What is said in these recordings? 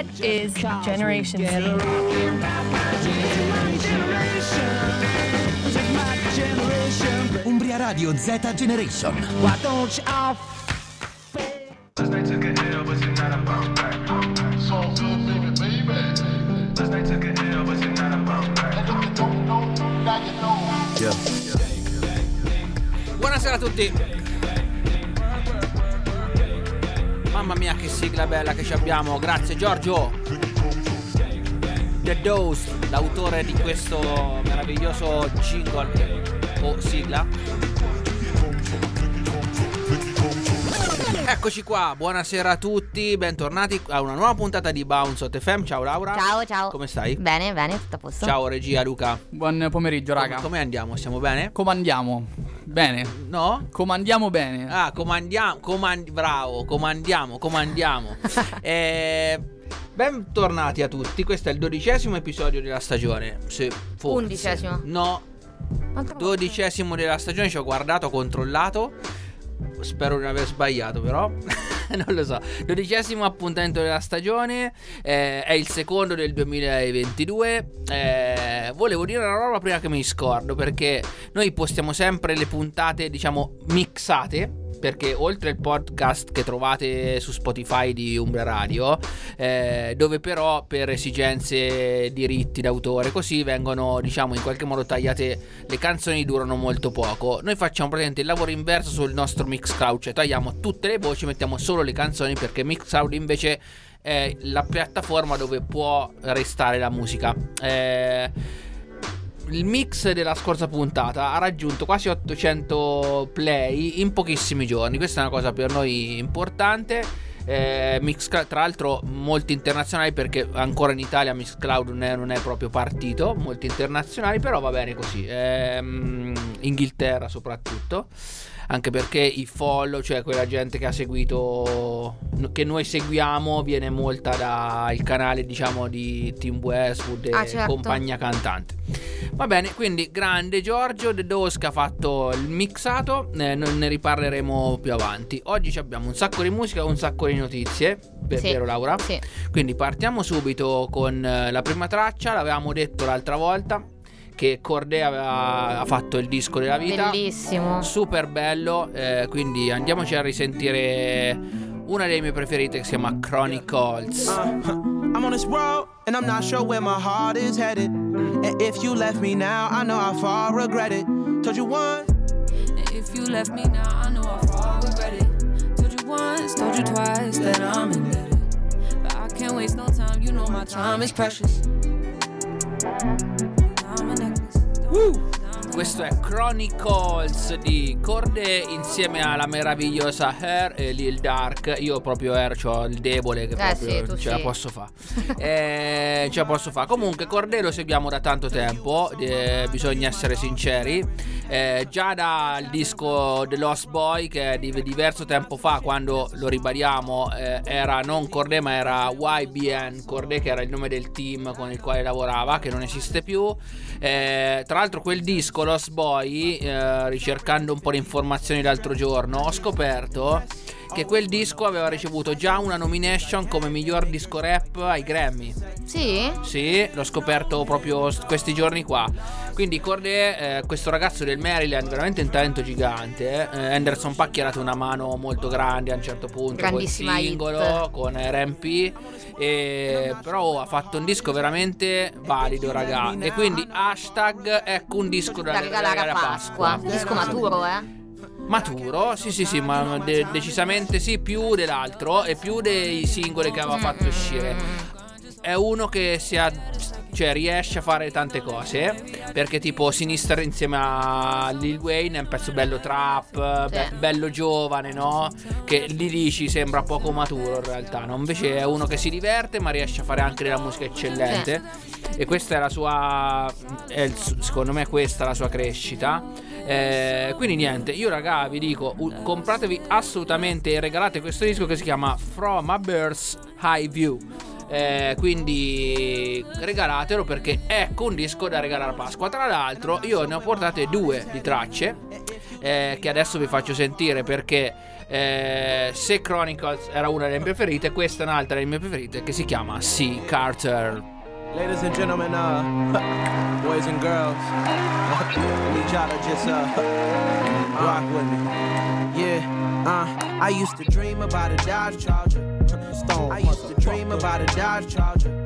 What is Generation Z? Umbria Radio Z Generation. Why don't you all Last night took a L, but tonight I'm bound back. It's all good, baby, baby. Last night took a L, but tonight I'm bound back. And if you don't know, now you know. Buonasera a tutti. Mamma mia sigla bella che ci abbiamo, grazie Giorgio. The Dose, l'autore di questo meraviglioso jingle o sigla. Eccoci qua, buonasera a tutti, bentornati a una nuova puntata di Bounce Hot FM. Ciao Laura. Ciao, ciao. Come stai? Bene, bene, tutto a posto. Ciao regia Luca. Buon pomeriggio, raga. Come, come andiamo? Stiamo bene? Comandiamo. Bene. No? Comandiamo bene. Ah, comandiamo, comand- bravo, comandiamo, comandiamo. eh, bentornati a tutti, questo è il dodicesimo episodio della stagione. Se forse. Undicesimo. No, dodicesimo della stagione, ci ho guardato, ho controllato. Spero di non aver sbagliato, però. non lo so. Dodicesimo appuntamento della stagione. eh, è il secondo del 2022. eh, volevo dire una roba prima che mi scordo. Perché noi postiamo sempre le puntate, diciamo, mixate. Perché oltre al podcast che trovate su Spotify di Umbra Radio, eh, dove però per esigenze diritti d'autore così vengono, diciamo, in qualche modo tagliate le canzoni durano molto poco. Noi facciamo praticamente il lavoro inverso sul nostro Mixcloud, cioè tagliamo tutte le voci, mettiamo solo le canzoni perché Mixcloud invece è la piattaforma dove può restare la musica. Eh, il mix della scorsa puntata ha raggiunto quasi 800 play in pochissimi giorni. Questa è una cosa per noi importante. Eh, Mixcloud, tra l'altro, molti internazionali perché ancora in Italia Mixcloud non è, non è proprio partito. Molti internazionali, però va bene così. Ehm, Inghilterra, soprattutto. Anche perché i follow, cioè quella gente che ha seguito, che noi seguiamo, viene molta dal canale, diciamo, di Team Westwood e Ah, certo. compagnia cantante. Va bene, quindi grande Giorgio De Dos che ha fatto il mixato, eh, ne riparleremo più avanti. Oggi abbiamo un sacco di musica e un sacco di notizie, per Sì, vero Laura? Sì. Quindi partiamo subito con eh, la prima traccia, l'avevamo detto l'altra volta che Corday aveva ha fatto il disco della vita. Bellissimo. Super bello, eh, quindi andiamoci a risentire una delle mie preferite che si chiama Chronicles. I'm on this road and I'm not sure where my heart is headed. And if you left me now, I know how far I regret it. Told you once. If you left me now, I know how far I regret it. Told you once, told you twice that I'm indebted. But I can't waste no time, you know my time is precious. Woo! Questo è Chronicles di Corde insieme alla meravigliosa Hair e Lil Dark. Io proprio Hair ho il debole che Eh proprio sì, ce la sì. posso fare. eh, ce la posso fare. Comunque Corde lo seguiamo da tanto tempo, eh, bisogna essere sinceri. Eh, già dal disco The Lost Boy che è di diverso tempo fa, quando lo ribadiamo, eh, era non Corde ma era YBN Corde che era il nome del team con il quale lavorava, che non esiste più. Tra l'altro quel disco Lost Boy, eh, ricercando un po' di informazioni l'altro giorno, ho scoperto che quel disco aveva ricevuto già una nomination come miglior disco rap ai Grammy. Sì? Sì, l'ho scoperto proprio st- questi giorni qua. Quindi Corday, eh, questo ragazzo del Maryland, veramente un talento gigante. eh, Anderson gli ha dato una mano molto grande a un certo punto col singolo, hit. con RMP. E, però ha fatto un disco veramente valido, raga. E quindi hashtag ecco un disco da, Da regalare a Pasqua. Disco maturo, eh? Maturo, sì sì sì, ma de- decisamente sì, più dell'altro e più dei singoli che aveva fatto uscire. È uno che si ha, cioè, riesce a fare tante cose, perché tipo Sinister insieme a Lil Wayne è un pezzo bello trap, be- bello giovane, no? Che lì dici sembra poco maturo in realtà, no? Invece è uno che si diverte ma riesce a fare anche della musica eccellente. E questa è la sua, è il secondo me questa è la sua crescita. Eh, quindi niente, io raga vi dico, compratevi assolutamente e regalate questo disco che si chiama From a Bird's High View. Eh, quindi regalatelo perché ecco un disco da regalare a Pasqua. Tra l'altro, io ne ho portate due di tracce. eh, che adesso vi faccio sentire perché eh, se Chronicles era una delle mie preferite, questa è un'altra delle mie preferite che si chiama Sea Carter. Ladies and gentlemen, uh, boys and girls, I need y'all to just uh, rock with me. Yeah, uh, I used to dream about a Dodge Charger. Stone. I used to dream about a Dodge Charger.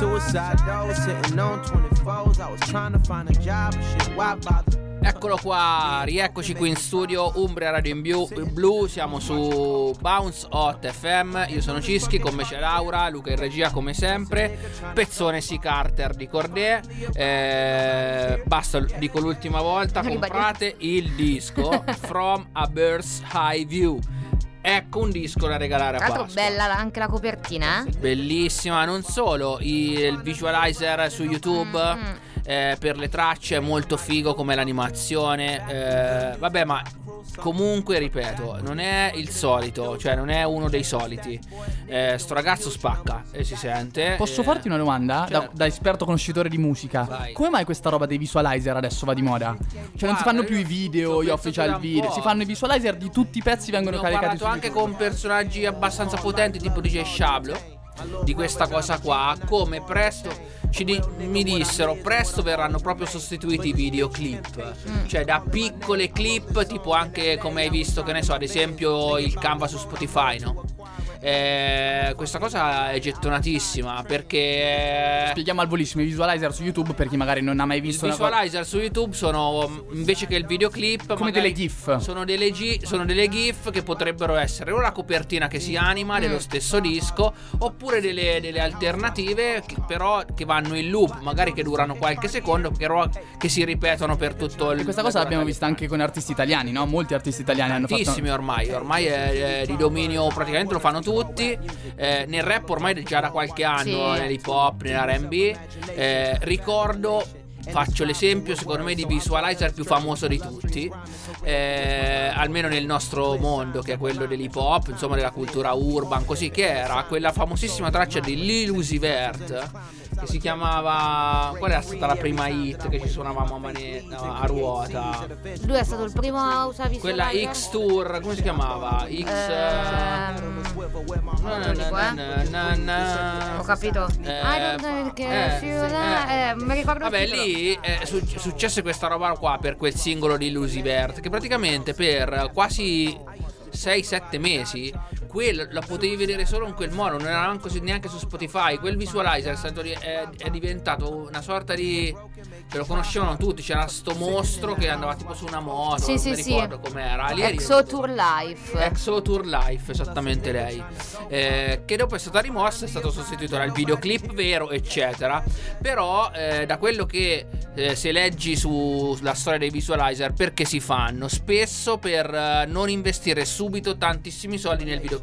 Suicide doors sitting on 24s. I was trying to find a job, but shit, why bother? Eccolo qua, rieccoci qui in studio Umbria Radio in Blu, Blu, siamo su Bounce Hot FM, io sono Cischi, con me c'è Laura, Luca in regia come sempre, Pezzone C. Carter di Cordè, eh, basta, dico l'ultima volta, comprate il disco From a Bird's High View. Ecco un disco da regalare a Tra l'altro Pasqua. bella anche la copertina, eh? Bellissima, non solo il visualizer su YouTube Mm. eh, per le tracce è molto figo come l'animazione. eh, vabbè, ma comunque ripeto, non è il solito, cioè non è uno dei soliti. Eh, sto ragazzo spacca e si sente. Posso eh, farti una domanda? Da, certo. da esperto conoscitore di musica. Vai. Come mai questa roba dei visualizer adesso va di moda? Cioè non si Guarda, fanno più i video, ho gli official da video. Si fanno i visualizer di tutti i pezzi vengono Ne ho caricati parlato su anche con personaggi abbastanza potenti tipo DJ Shablo di questa cosa qua come presto ci di- mi dissero presto verranno proprio sostituiti i videoclip cioè da piccole clip tipo anche come hai visto che ne so ad esempio il Canva su Spotify no? Eh, questa cosa è gettonatissima perché Spieghiamo al volissimo i visualizer su YouTube per chi magari non ha mai i visto cosa. visualizer su YouTube sono mm, invece che il videoclip Come delle GIF. Sono delle, gi- sono delle GIF che potrebbero essere o la copertina che si anima dello Mm. stesso disco, oppure delle, delle alternative che però che vanno in loop, magari che durano qualche secondo, però che si ripetono per tutto il E questa cosa l'abbiamo vista anche con artisti italiani, no? Molti artisti italiani hanno fatto. Tantissimi ormai, ormai è, è di dominio praticamente lo fanno tutti. Eh, nel rap ormai già da qualche anno, Sì. nell'hip hop, nell'RB. Eh, ricordo, faccio l'esempio secondo me di visualizer più famoso di tutti, eh, almeno nel nostro mondo, che è quello dell'hip hop, insomma della cultura urban, così che era quella famosissima traccia di Lil Uzi Vert. Che si chiamava. Qual era stata la prima hit che ci suonavamo a, manetta, a ruota? Lui è stato il primo a usare Quella. X Tour, come si chiamava? X. Ho capito. I don't know che eh, eh. eh, mi ricordo Vabbè, lì è su- successe questa roba qua per quel singolo di Lucy Vert. Che praticamente per quasi 6-7 mesi. Quello la potevi vedere solo in quel modo, non era manco su- neanche su Spotify. Quel visualizer è, è- diventato una sorta di. Ce lo conoscevano tutti. C'era sto mostro che andava tipo su una moto. Sì, non sì, mi sì. ricordo com'era. Lì Exo Tour Life. Exo Tour Life, esattamente lei. Eh, che dopo è stata rimossa, è stato sostituito dal videoclip vero, eccetera. Però, eh, da quello che eh, se leggi sulla storia dei visualizer, perché si fanno? Spesso per eh, non investire subito tantissimi soldi nel videoclip.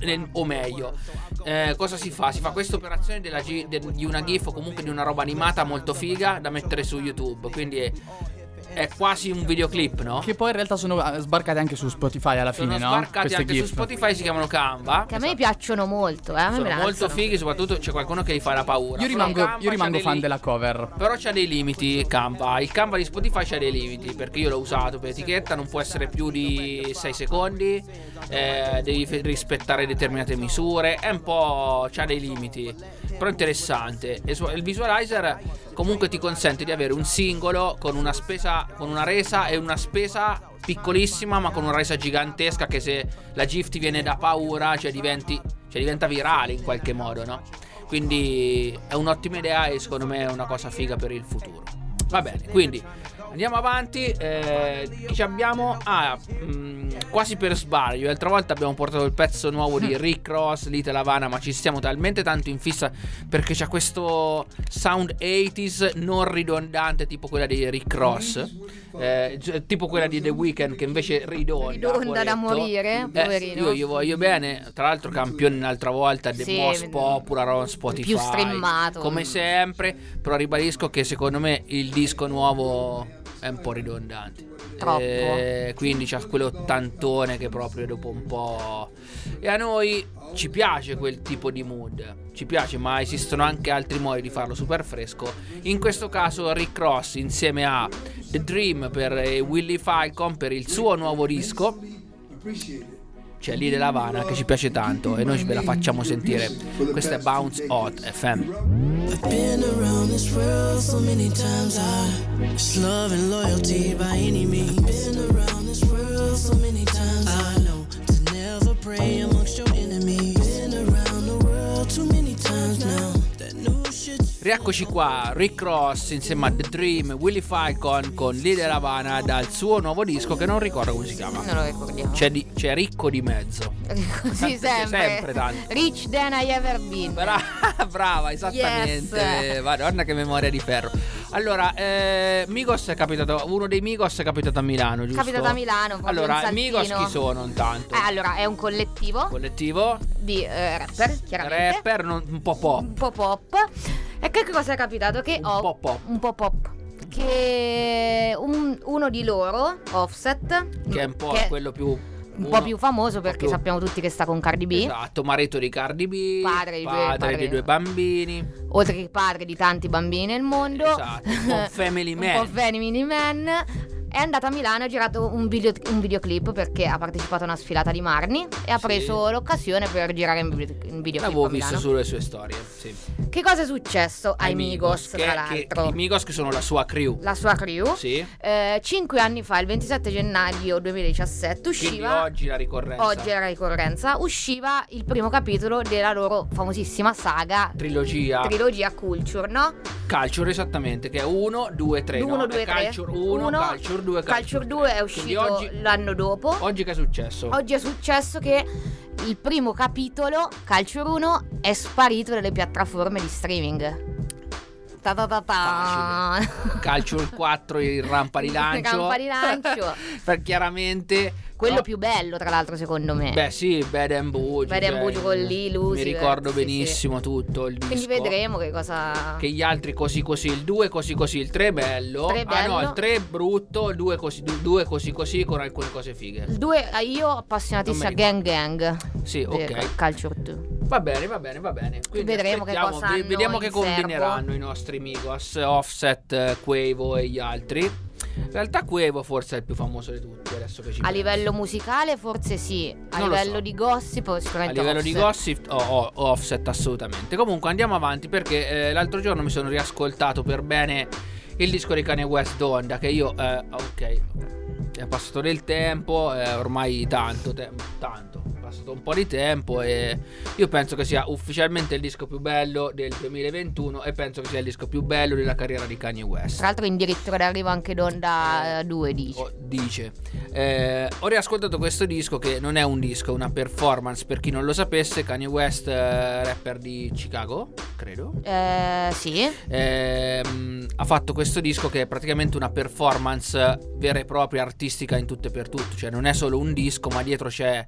Nel- o meglio, eh, cosa si fa? Si fa questa operazione della de- di una GIF o comunque di una roba animata molto figa da mettere su YouTube. Quindi è, quasi un videoclip, no? Che poi in realtà sono eh, sbarcate anche su Spotify alla Sono fine, no? sbarcati Queste anche GIF. su Spotify, si chiamano Canva. Che a me piacciono molto, eh. A me Sono me molto fighi, soprattutto c'è qualcuno che gli fa la paura. Io rimango, Canva io rimango fan dei- della cover. Però c'ha dei limiti Canva. Il Canva di Spotify c'ha dei limiti. Perché io l'ho usato per etichetta, non può essere più di 6 secondi. eh, devi rispettare determinate misure. È un po'. c'ha dei limiti. Però interessante. Il visualizer comunque ti consente di avere un singolo con una spesa. con una resa e una spesa piccolissima, ma con una resa gigantesca. Che se la GIF ti viene da paura, cioè diventi. cioè diventa virale in qualche modo, no? Quindi è un'ottima idea e secondo me è una cosa figa per il futuro. Va bene, quindi andiamo avanti. Eh, ci abbiamo? Ah, mh, quasi per sbaglio. L'altra volta abbiamo portato il pezzo nuovo di Rick Ross, Little Havana, ma ci stiamo talmente tanto in fissa perché c'ha questo sound 80s non ridondante, tipo quella di Rick Ross. eh, tipo quella di The Weeknd che invece ridonda. Ridonda da morire, Eh, poverino. io gli voglio bene. Tra l'altro, campione un'altra volta. The Sì, Most. Popular on Spotify. Più streamato. Come sempre. Però ribadisco che secondo me il disco nuovo è un po' ridondante. Troppo. Eh, quindi c'ha quell'ottantone che proprio dopo un po'. E a noi ci piace quel tipo di mood. Ci piace, ma esistono anche altri modi di farlo super fresco. In questo caso Rick Ross insieme a The Dream per eh, Willy Falcon per il suo nuovo disco. C'è lì dell'Havana che ci piace tanto e noi ve la facciamo sentire. Questa è Bounce Hot FM. Been around this world so many times. I it's love and loyalty by any means. Been around this world so many times. I know to never pray amongst your enemies. Been around the world too many times now. Rieccoci qua, Rick Ross insieme a The Dream, Willy Falcon con Leader Havana dal suo nuovo disco che non ricordo come si chiama. Non lo ricordiamo. C'è, di- c'è ricco di mezzo. Così sempre. sempre tanto. Rich than I ever been. Bra- brava, esattamente. Yes. Madonna che memoria di ferro. Allora, eh, Migos è capitato, uno dei Migos è capitato a Milano, giusto? Capitato a Milano, Allora. Migos chi sono intanto? Eh, allora, è un collettivo Collettivo, di eh, rapper, chiaramente. rapper, non- un po' pop. Un po' pop. E che cosa è capitato? Che Un ho po' pop. un po' pop. Che un- uno di loro, Offset, Che è un po' quello più... un uno- po' più famoso perché più- sappiamo tutti che sta con Cardi B. Esatto, marito di Cardi B, Padre di due- padre padre- di due bambini. Oltre che padre di tanti bambini nel mondo. Esatto, un po' family un man. po' family man. È andato a Milano e ha girato un, video- un videoclip perché ha partecipato a una sfilata di Marni e ha Sì. preso l'occasione per girare un, video- un videoclip L'avevo visto Milano. sulle sue storie, sì. Che cosa è successo ai Migos, che, tra che- l'altro? I Migos che sono la sua crew. La sua crew. Sì. Eh, cinque anni fa, il 27 gennaio 2017, Quindi usciva. oggi la ricorrenza. Oggi la ricorrenza. Usciva il primo capitolo della loro famosissima saga. Trilogia. Trilogia Culture, no? Culture esattamente, che è 1, 2, 3. 1, no? 2, È 3. Culture 1, Culture 2, Culture 2 è uscito oggi, l'anno dopo. oggi che è successo? Oggi è successo che il primo capitolo, Culture 1, è sparito dalle piattaforme di streaming. Ta ta ta ta. Culture 4 il rampa di lancio. Rampa di lancio. per chiaramente Quello no, più bello, tra l'altro, secondo me. Beh, sì, Bad and Bougie. Bad and cioè, Bougie con Lee, Lucy, Mi ricordo sì, sì. benissimo tutto il disco. Quindi vedremo che cosa. Che gli altri così così, il 2 così così, il 3 bello. Tre Ah no, bello. il 3 brutto, il 2 così, 2 così così con alcune cose fighe. Il 2, io appassionatissima Gang Gang. Sì, ok. Culture 2. Va bene, va bene, va bene. Quindi Vedremo che cosa Vediamo che serbo. combineranno i nostri Migos, Offset, eh, Quavo e gli altri. In realtà Quavo forse è il più famoso di tutti, adesso che ci A penso. livello musicale, forse sì. A Non lo livello so. di gossip, A sicuramente livello di Offset. gossip, oh, oh, offset assolutamente. Comunque andiamo avanti perché eh, l'altro giorno mi sono riascoltato per bene il disco di Kanye West Donda che io, eh, ok, è passato del tempo, eh, ormai tanto tempo, tanto, passato un po' di tempo e io penso che sia ufficialmente il disco più bello del 2021 e penso che sia il disco più bello della carriera di Kanye West. Tra l'altro, in d'arrivo anche Donda 2 dice. Oh, dice Eh, ho riascoltato questo disco che non è un disco è una performance per chi non lo sapesse Kanye West eh, rapper di Chicago credo Eh, sì. Ehm, ha fatto questo disco che è praticamente una performance vera e propria artistica in tutto e per tutto cioè non è solo un disco ma dietro c'è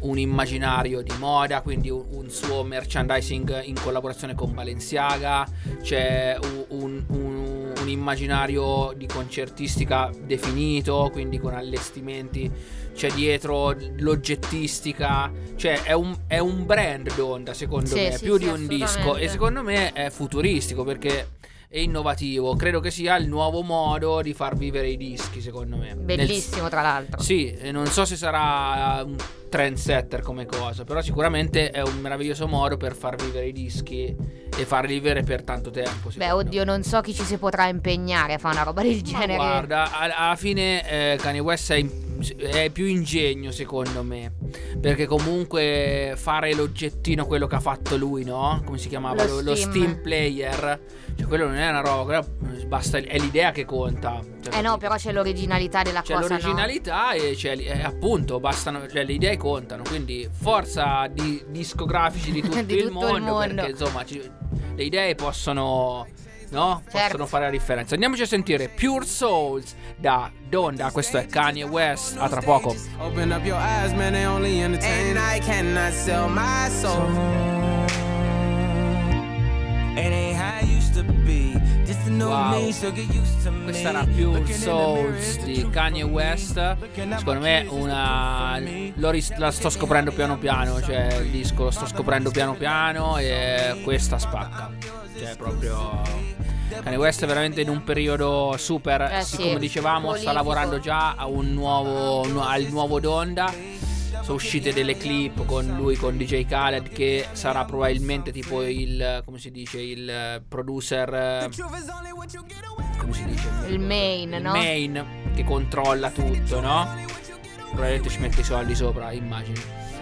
un immaginario di moda, quindi un, un suo merchandising in collaborazione con Balenciaga, c'è un, un- un immaginario di concertistica definito, quindi con allestimenti, c'è dietro l'oggettistica, cioè è un, è un brand d'onda secondo Sì, me, sì, più sì, di un disco e secondo me è futuristico perché è innovativo, credo che sia il nuovo modo di far vivere i dischi secondo me. Nel- Bellissimo, tra l'altro. sì, e non so se sarà un trendsetter come cosa, però sicuramente è un meraviglioso modo per far vivere i dischi e farli vivere per tanto tempo. Beh, secondo me. oddio, non so chi ci si potrà impegnare a fare una roba del Ma genere. guarda, a- alla fine eh, Kanye West è, in- è più ingegno secondo me, perché comunque fare l'oggettino, quello che ha fatto lui, no? Come si chiamava? Lo Lo, Steam. Steam Player, cioè quello non è una roba, basta, è l'idea che conta. Cioè, Eh no, però c'è l'originalità della C'è cosa. no? l'originalità e c'è eh, appunto bastano, cioè, le idee contano, quindi forza di discografici di tutto, Di il, tutto il mondo, mondo. perché insomma ci- le idee possono, no? Certo. possono fare la differenza. Andiamoci a sentire Pure Souls da Donda, questo è Kanye West, a tra poco. Open up your eyes, man, they only entertain. And I cannot sell my soul. Wow. Questa era the Souls di Kanye West. Secondo me una ris- la sto scoprendo piano piano, cioè il disco lo sto scoprendo piano piano e questa spacca. Cioè proprio Kanye West è veramente in un periodo super, Eh, sì, dicevamo, sta prolifico. lavorando già a un nuovo, nu- al nuovo Donda. Sono uscite delle clip con lui, con DJ Khaled, che sarà probabilmente tipo il, come si dice, il producer, come si dice? Il main, Il no? main che controlla tutto, no? Probabilmente ci mette i soldi sopra, immagini.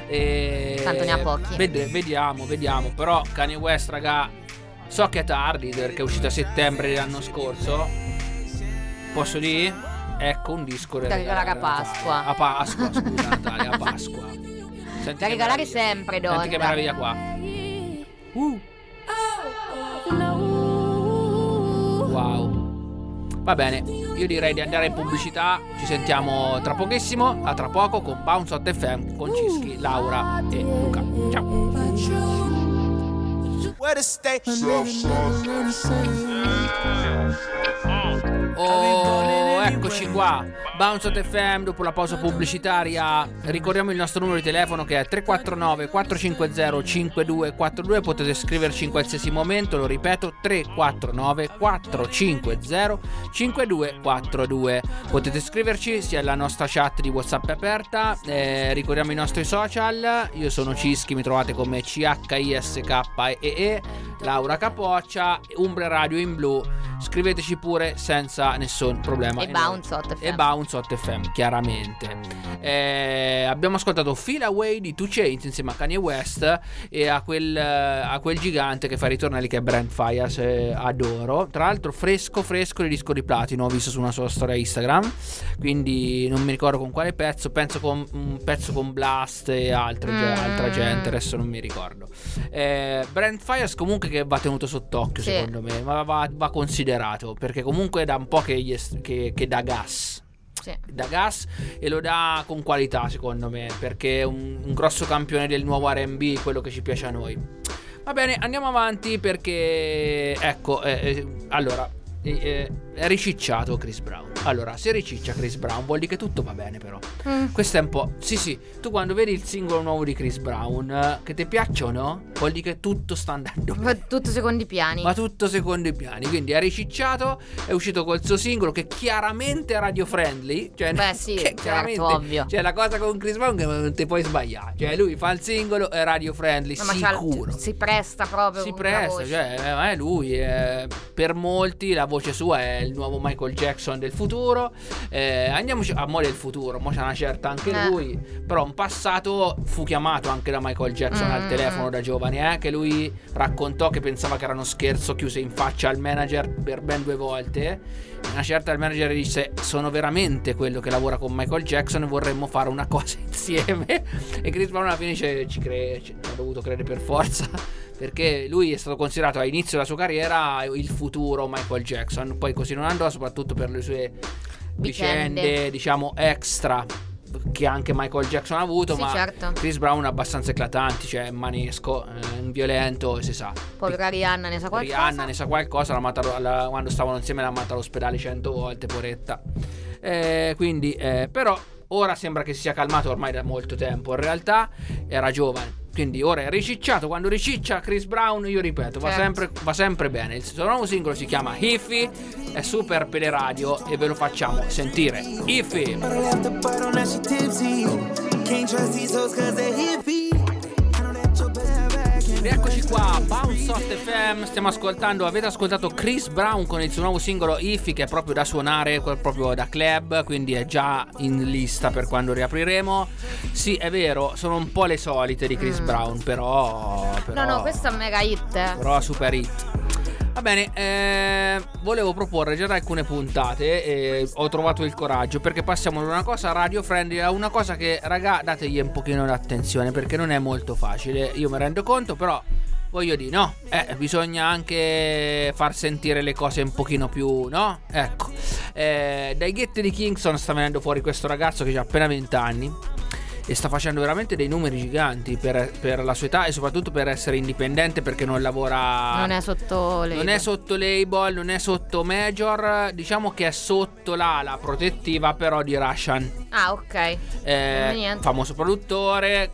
E... Tanto ne ha pochi. Ved- vediamo, vediamo. Però Kanye West, raga, so che è tardi perché è uscito a settembre dell'anno scorso. Posso dire? Ecco un disco Da regalare a Pasqua. A Pasqua, scusa Natalia, a Pasqua. Senti Da regalare sempre, Donda. Senti che meraviglia qua. Uh. Wow. Va bene, io direi di andare in pubblicità. Ci sentiamo tra pochissimo. A tra poco con Bounce Hot FM con Cischi, Laura e Luca. Ciao. Where to stay? Oh, eccoci qua. Bounce Hot FM dopo la pausa pubblicitaria. Ricordiamo il nostro numero di telefono che è 349 450 5242. Potete scriverci in qualsiasi momento, lo ripeto, 349 450 5242. Potete scriverci sia alla nostra chat di WhatsApp aperta. eh, ricordiamo i nostri social. Io sono Cischi, mi trovate come CHISKEE, Laura Capoccia, Umbra Radio in blu. Scriveteci pure senza nessun problema. E Bounce Hot FM. E Bounce Hot FM, chiaramente. Eh, abbiamo ascoltato Feel Away di Two Chainz insieme a Kanye West e a quel, a quel gigante che fa i ritornelli che è Brent Fires. eh, adoro. Tra l'altro, fresco, fresco di disco di platino. Ho visto su una sua storia Instagram. Quindi non mi ricordo con quale pezzo. Penso con un pezzo con Blast e altre, Mm. altra gente. Adesso non mi ricordo. Eh, Brent Fires comunque che va tenuto sott'occhio, Sì. secondo me. Ma va, va considerato perché comunque da un po' che, gli est- che- che dà gas Sì. da gas e lo dà con qualità secondo me perché è un, un grosso campione del nuovo RB quello che ci piace a noi va bene andiamo avanti perché ecco eh, eh, allora eh, eh, è ricicciato Chris Brown allora se riciccia Chris Brown vuol dire che tutto va bene però Mm. questo è un po' sì sì tu quando vedi il singolo nuovo di Chris Brown eh, che ti piacciono vuol dire che tutto sta andando bene Va tutto secondi piani. ma tutto secondo i piani. Quindi è ricicciato, è uscito col suo singolo che chiaramente è radio friendly. Cioè, Beh, sì, che certo, chiaramente- ovvio. Cioè, la cosa con Chris Brown che non ti puoi sbagliare. Cioè, lui fa il singolo, è radio friendly, No, ma sicuro. si presta proprio. Si presta, cioè, eh, è lui. eh, per molti la voce sua è il nuovo Michael Jackson del futuro. Eh, andiamoci a mo' del futuro, mo c'è una certa anche Eh. lui. Però in passato fu chiamato anche da Michael Jackson al Mm. telefono da giovane, eh, che lui raccontò che pensava che era uno scherzo, chiuse in faccia al manager per ben due volte. Una certa il manager disse: Sono veramente quello che lavora con Michael Jackson e vorremmo fare una cosa insieme. e Chris Brown alla fine ci, ci, cre- ci ha dovuto credere per forza. Perché lui è stato considerato all'inizio della sua carriera il futuro Michael Jackson. Poi così non andò, soprattutto per le sue vicende, Vicende. diciamo, extra che anche Michael Jackson ha avuto. Sì, ma certo. Chris Brown abbastanza eclatanti, cioè manesco, eh, violento, si sa. Povera Rihanna ne sa qualcosa. Rihanna ne sa qualcosa, l'ha amata- la- quando stavano insieme l'ha amata all'ospedale cento volte, poretta. Eh, quindi, eh, però, ora sembra che si sia calmato ormai da molto tempo. In realtà era giovane. Quindi ora è ricicciato. Quando riciccia Chris Brown, io ripeto, va, Certo. sempre, va sempre bene. Il suo nuovo singolo si chiama Hiffy. È super per le radio e ve lo facciamo sentire. Hiffy. Rieccoci qua, Bounce Hot FM, stiamo ascoltando, avete ascoltato Chris Brown con il suo nuovo singolo Iffy che è proprio da suonare, proprio da club, quindi è già in lista per quando riapriremo. Sì, è vero, sono un po' le solite di Chris Brown, però, però... No, no, questa è un mega hit. eh. Però super hit. Va bene, eh, volevo proporre già da alcune puntate e ho trovato il coraggio perché passiamo da una cosa radio friendly a una cosa che, raga, dategli un pochino d'attenzione perché non è molto facile. Io mi rendo conto, però voglio dire, no, eh, bisogna anche far sentire le cose un pochino più, no? Ecco, eh, dai ghetti di Kingston sta venendo fuori questo ragazzo che ha appena 20 anni e sta facendo veramente dei numeri giganti per, per la sua età e soprattutto per essere indipendente perché non lavora Non è sotto le. non è sotto label, non è sotto major, diciamo che è sotto l'ala protettiva però di Russian. Ah, ok. Eh, famoso produttore.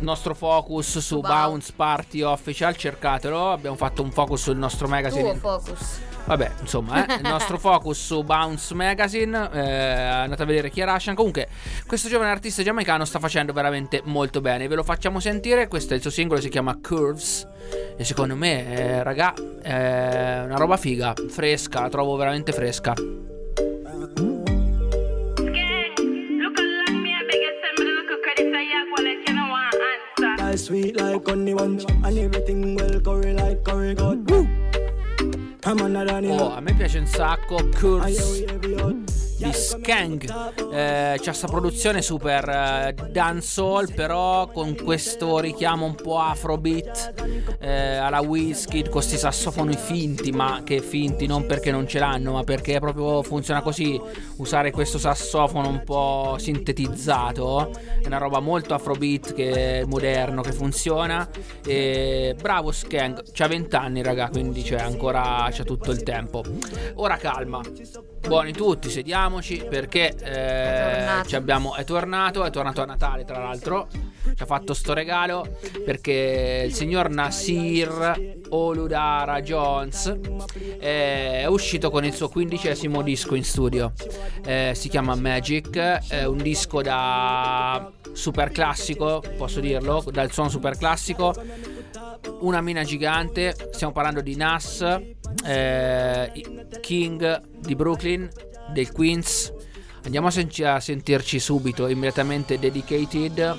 Nostro focus su Bounce. Bounce Party Official, cercatelo. Abbiamo fatto un focus sul nostro magazine. Tuo focus. Vabbè, insomma, eh, il nostro focus su Bounce Magazine. eh, andate a vedere chi è Russian. Comunque, questo giovane artista giamaicano sta facendo veramente molto bene. Ve lo facciamo sentire. Questo è il suo singolo, si chiama Curves. E secondo me, eh, raga, è una roba figa, fresca. La trovo veramente fresca. Sweet like honey bunch And everything well curry like curry goat Woo! Oh, a me piace un sacco. Curves. Skang. Eh, c'ha sta produzione super eh, dancehall, però con questo richiamo un po' afrobeat eh, alla Wizkid, con questi sassofoni finti, ma che finti non perché non ce l'hanno, ma perché proprio funziona così. Usare questo sassofono un po' sintetizzato è una roba molto afrobeat che è moderno, che funziona. E bravo Skang, c'ha 20 anni, raga, quindi c'è ancora c'ha tutto il tempo. Ora calma. Buoni tutti, sediamoci perché eh, ci abbiamo, è tornato, è tornato a Natale tra l'altro, ci ha fatto sto regalo perché il signor Nasir Oludara Jones eh, è uscito con il suo quindicesimo disco in studio, Eh, si chiama Magic, è un disco da super classico, posso dirlo, dal suono super classico una mina gigante. Stiamo parlando di Nas, eh, King di Brooklyn, del Queens. Andiamo a, sen- a sentirci subito, immediatamente Dedicated,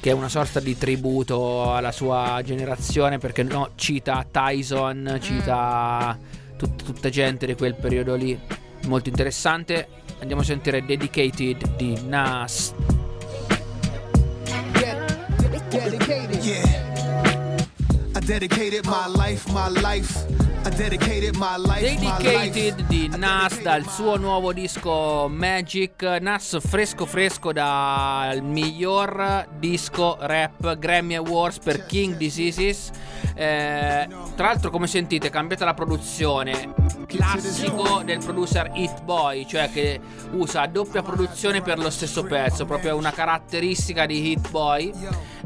che è una sorta di tributo alla sua generazione, perché no, cita Tyson, cita tut- tutta gente di quel periodo lì. Molto interessante. Andiamo a sentire Dedicated di Nas. Yeah. Dedicated my life, my life. Dedicated my life, my life. Dedicated di Nas dal suo nuovo disco Magic. Nas fresco fresco dal miglior disco rap Grammy Awards per King Diseases. Eh, tra l'altro, come sentite, è cambiata la produzione. Classico del producer Hit Boy, cioè che usa doppia produzione per lo stesso pezzo, proprio una caratteristica di Hit Boy.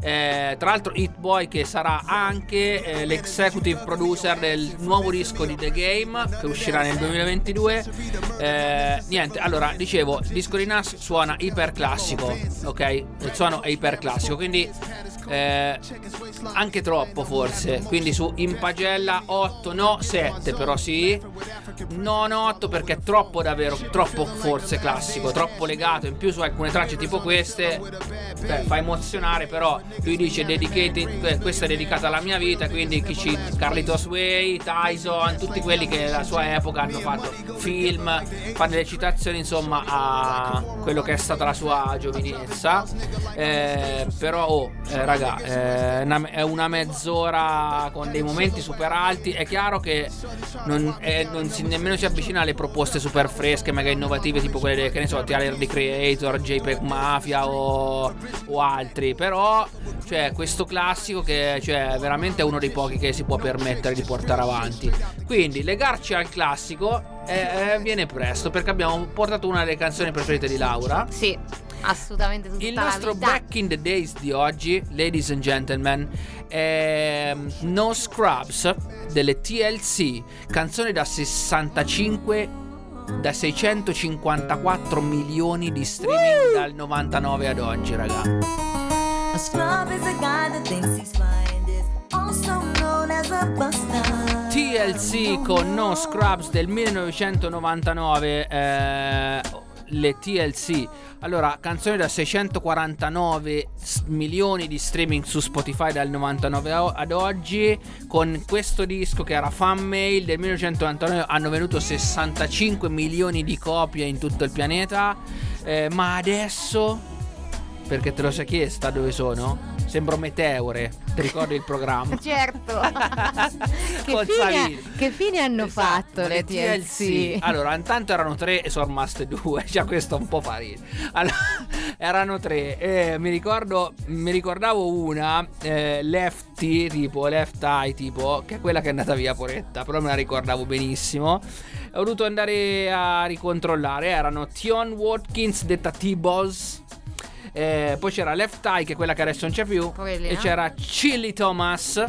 Eh, tra l'altro, Hit Boy che sarà anche eh, l'executive producer del nuovo disco di The Game che uscirà nel 2022. Eh, niente, allora dicevo, il disco di Nas suona iper classico, ok? Il suono è iper classico, quindi eh, anche troppo forse. Quindi su in pagella 8, no 7, però sì. Non 8 perché è troppo davvero, troppo forse classico, troppo legato. In più su alcune tracce tipo queste, beh, fa emozionare, però lui dice dedicated, que- questa è dedicata alla mia vita, quindi chi ci Carlitos Way, Tyson, tutti quelli che nella sua epoca hanno fatto film, fa delle citazioni insomma a quello che è stata la sua giovinezza. Eh, però oh, eh, raga, eh, una- è una mezz'ora con dei momenti super alti. È chiaro che non, è- non si, nemmeno si avvicina alle proposte super fresche, mega innovative, tipo quelle che ne so, Tyler the Creator, JPEG Mafia o, o altri. Però cioè, questo classico che cioè, è veramente uno dei pochi che si può permettere di portare avanti. Quindi legarci al classico eh, eh, viene presto perché abbiamo portato una delle canzoni preferite di Laura. Sì, assolutamente tutta Il nostro. Back in the Days di oggi, ladies and gentlemen, è No Scrubs delle TLC, canzone da 65 da 654 milioni di streaming dal 99 ad oggi, raga. A scrub is a guy that thinks he's fine and is also known as a buster. TLC con No Scrubs del 1999. eh, le TLC. Allora, canzone da 649 s- milioni di streaming su Spotify dal 99 o- ad oggi. Con questo disco che era Fan Mail del 1999 hanno venuto 65 milioni di copie in tutto il pianeta. Eh, ma adesso, perché te lo sei chiesta dove sono? Sembro Meteore. Ti ricordi il programma? Certo. che, fine, che fine hanno Esatto, fatto le TLC? Allora, intanto erano tre e sono rimaste due. Già questo un po' fa ridere. Allora, erano tre. E mi ricordo, mi ricordavo una, eh, Lefty, tipo Left Eye, tipo, che è quella che è andata via Poretta. Però me la ricordavo benissimo. Ho dovuto andare a ricontrollare. Erano Tion Watkins, detta T-Boss. Eh, poi c'era Left Eye, che è quella che adesso non c'è più. Poverina. E c'era Chili Thomas.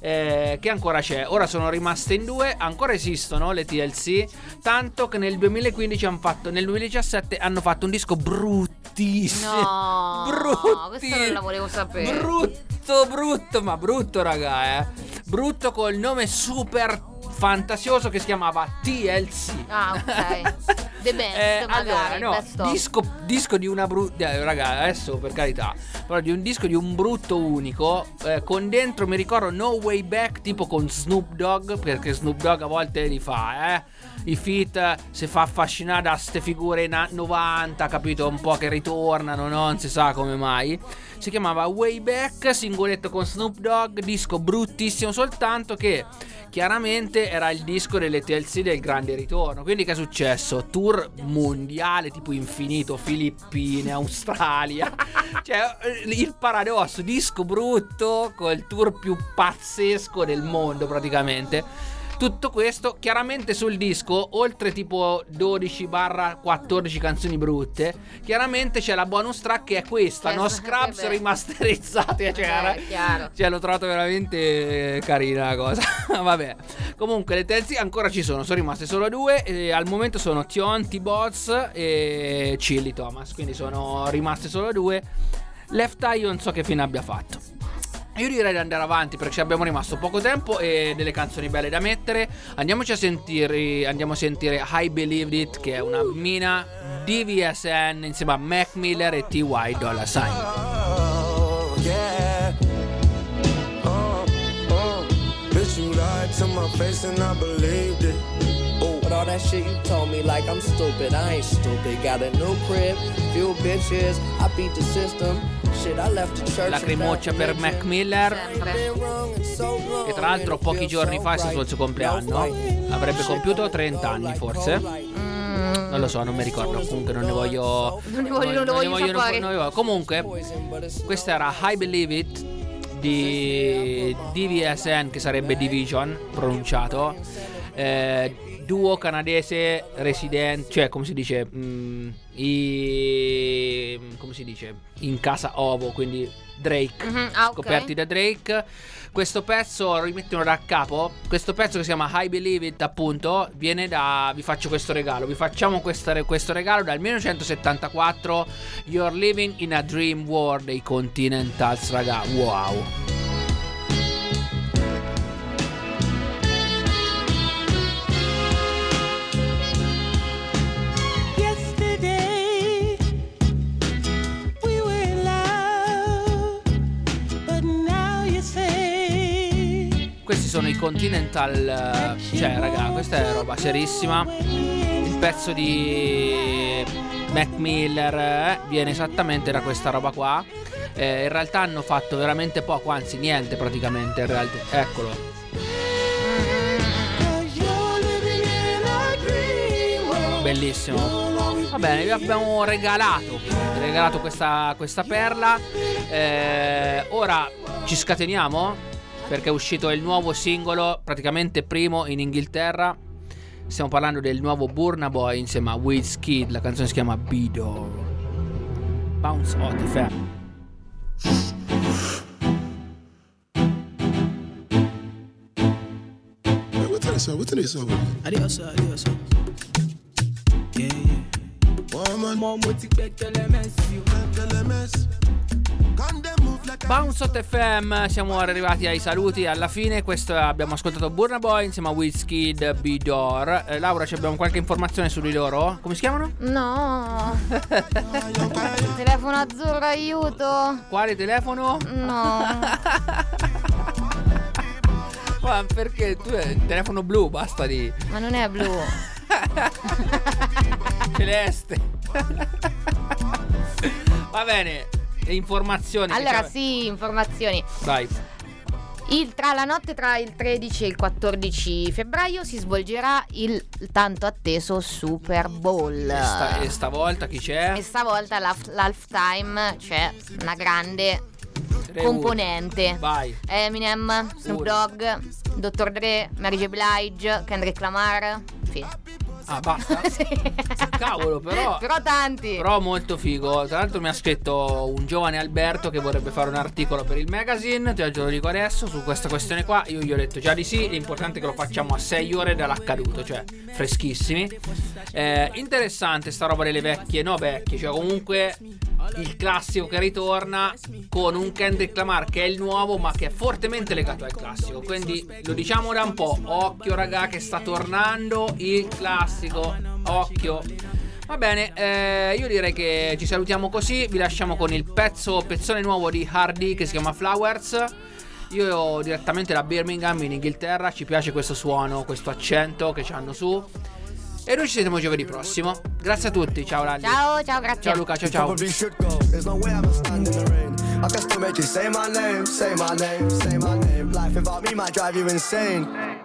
eh, che ancora c'è. Ora sono rimaste in due, ancora esistono le TLC, tanto che nel 2015 hanno fatto, nel 2017 hanno fatto un disco bruttissimo. No, Brutti. questa non la volevo sapere. Brutto, brutto, ma brutto, raga, eh. Brutto col nome super fantasioso che si chiamava TLC. Ah, ok. The best, Eh, magari. allora, no, disco, disco di una brutta. raga, adesso per carità. Però di un disco di un brutto unico. eh, con dentro mi ricordo No Way Back, tipo con Snoop Dogg. Perché Snoop Dogg a volte li fa, eh. I eh, si fa affascinare da ste figure na- 90, capito? Un po' che ritornano, no? non si sa come mai. Si chiamava Way Back, singoletto con Snoop Dogg, disco bruttissimo, soltanto che chiaramente era il disco delle TLC del grande ritorno. Quindi che è successo? Tour mondiale tipo infinito, Filippine, Australia. cioè il paradosso, disco brutto col tour più pazzesco del mondo praticamente. Tutto questo chiaramente sul disco, oltre tipo 12-14 canzoni brutte, chiaramente c'è la bonus track che è questa, Che- no scraps che be- rimasterizzate. Cioè, Eh, era- chiaro. cioè, l'ho trovato veramente carina la cosa. Vabbè. Comunque, le terzi ancora ci sono. Sono rimaste solo due. E al momento sono Tion, T-Bots e Chili Thomas. Quindi sono rimaste solo due. Left Eye, non so che fine abbia fatto. Io direi di andare avanti perché abbiamo rimasto poco tempo e delle canzoni belle da mettere. Andiamoci a sentire, andiamo a sentire I Believed It, che è una mina DVSN insieme a Mac Miller e TY Dollar Sign. Oh, yeah. Uh, uh. Bitch, you lied to my face and I believed it. That shit you told me like I'm stupid, I ain't stupid. Got a new crib, few bitches, I beat the system. Lacrimoccia per Mac Miller. Che tra l'altro pochi giorni fa è stato il suo compleanno. Avrebbe compiuto 30 anni forse. Non lo so, non mi ricordo. Comunque non ne voglio. Non ne voglio- non lo voglio voglio- non ne voglio- Comunque, questa era I Believe It di DVSN, che sarebbe Division pronunciato. Eh, duo canadese resident, cioè come si dice, mm, i, come si dice, in casa ovo, quindi Drake Mhm, ah, ok. coperti da Drake. Questo pezzo, rimettono da capo. Questo pezzo che si chiama I Believe It, appunto, viene da. Vi faccio questo regalo. Vi facciamo questa- questo regalo dal 1974. You're living in a dream world dei Continentals, raga. Wow. Questi sono i Continental. Cioè, raga, questa è roba serissima. Il pezzo di Mac Miller eh, viene esattamente da questa roba qua. Eh, in realtà hanno fatto veramente poco, anzi niente praticamente. In realtà. Eccolo. Bellissimo. Va bene, vi abbiamo regalato, regalato questa, questa perla. Eh, ora ci scateniamo perché è uscito il nuovo singolo, praticamente primo in Inghilterra. Stiamo parlando del nuovo Burna Boy insieme a Wizkid. La canzone si chiama Bido. Bounce Hot FM. Hey, what? What this up? Adios, adios. Yeah, yeah. Woman, Mo mo ti pẹ́ tẹ́lẹ̀ mẹ́sì o. LMS. Can them a Bounce Hot FM, siamo arrivati ai saluti alla fine. Questo abbiamo ascoltato Burna Boy insieme a Wizkid Bidor. Eh, Laura, ci abbiamo qualche informazione su di loro? Come si chiamano? No. Telefono azzurro, aiuto. Quale telefono? No. Ma perché tu hai il telefono blu, basta di Ma non è blu. celeste. Va bene, le informazioni. Allora, sì, informazioni. Vai. Il- tra la notte tra il 13 e il 14 febbraio si svolgerà il tanto atteso Super Bowl. E, sta- e stavolta chi c'è? E stavolta l'half- l'halftime c'è una grande Tre componente. Vai. Eminem, Snoop. Dogg, Dr. Dre, Mary J. Blige, Kendrick Lamar. Fine. Ah, basta? Cavolo, però. Però tanti. Però molto figo. Tra l'altro mi ha scritto un giovane Alberto che vorrebbe fare un articolo per il magazine. Te lo dico adesso su questa questione qua. Io gli ho detto già di sì. L'importante è che lo facciamo a 6 ore dall'accaduto, cioè freschissimi. Eh, interessante sta roba delle vecchie, no vecchie, cioè comunque il classico che ritorna con un Kendrick Lamar che è il nuovo ma che è fortemente legato al classico. Quindi lo diciamo da un po' occhio raga che sta tornando il classico. Occhio. Va bene, eh, io direi che ci salutiamo così, vi lasciamo con il pezzo, pezzone nuovo di Hardy che si chiama Flowers. Io direttamente da Birmingham in Inghilterra, ci piace questo suono, questo accento che ci hanno su. E noi ci sentiamo giovedì prossimo. Grazie a tutti, ciao Lalli. Ciao, ciao, grazie. Ciao Luca, ciao ciao. I can still make you say my name, say my name, say my name. Life without me might drive you insane.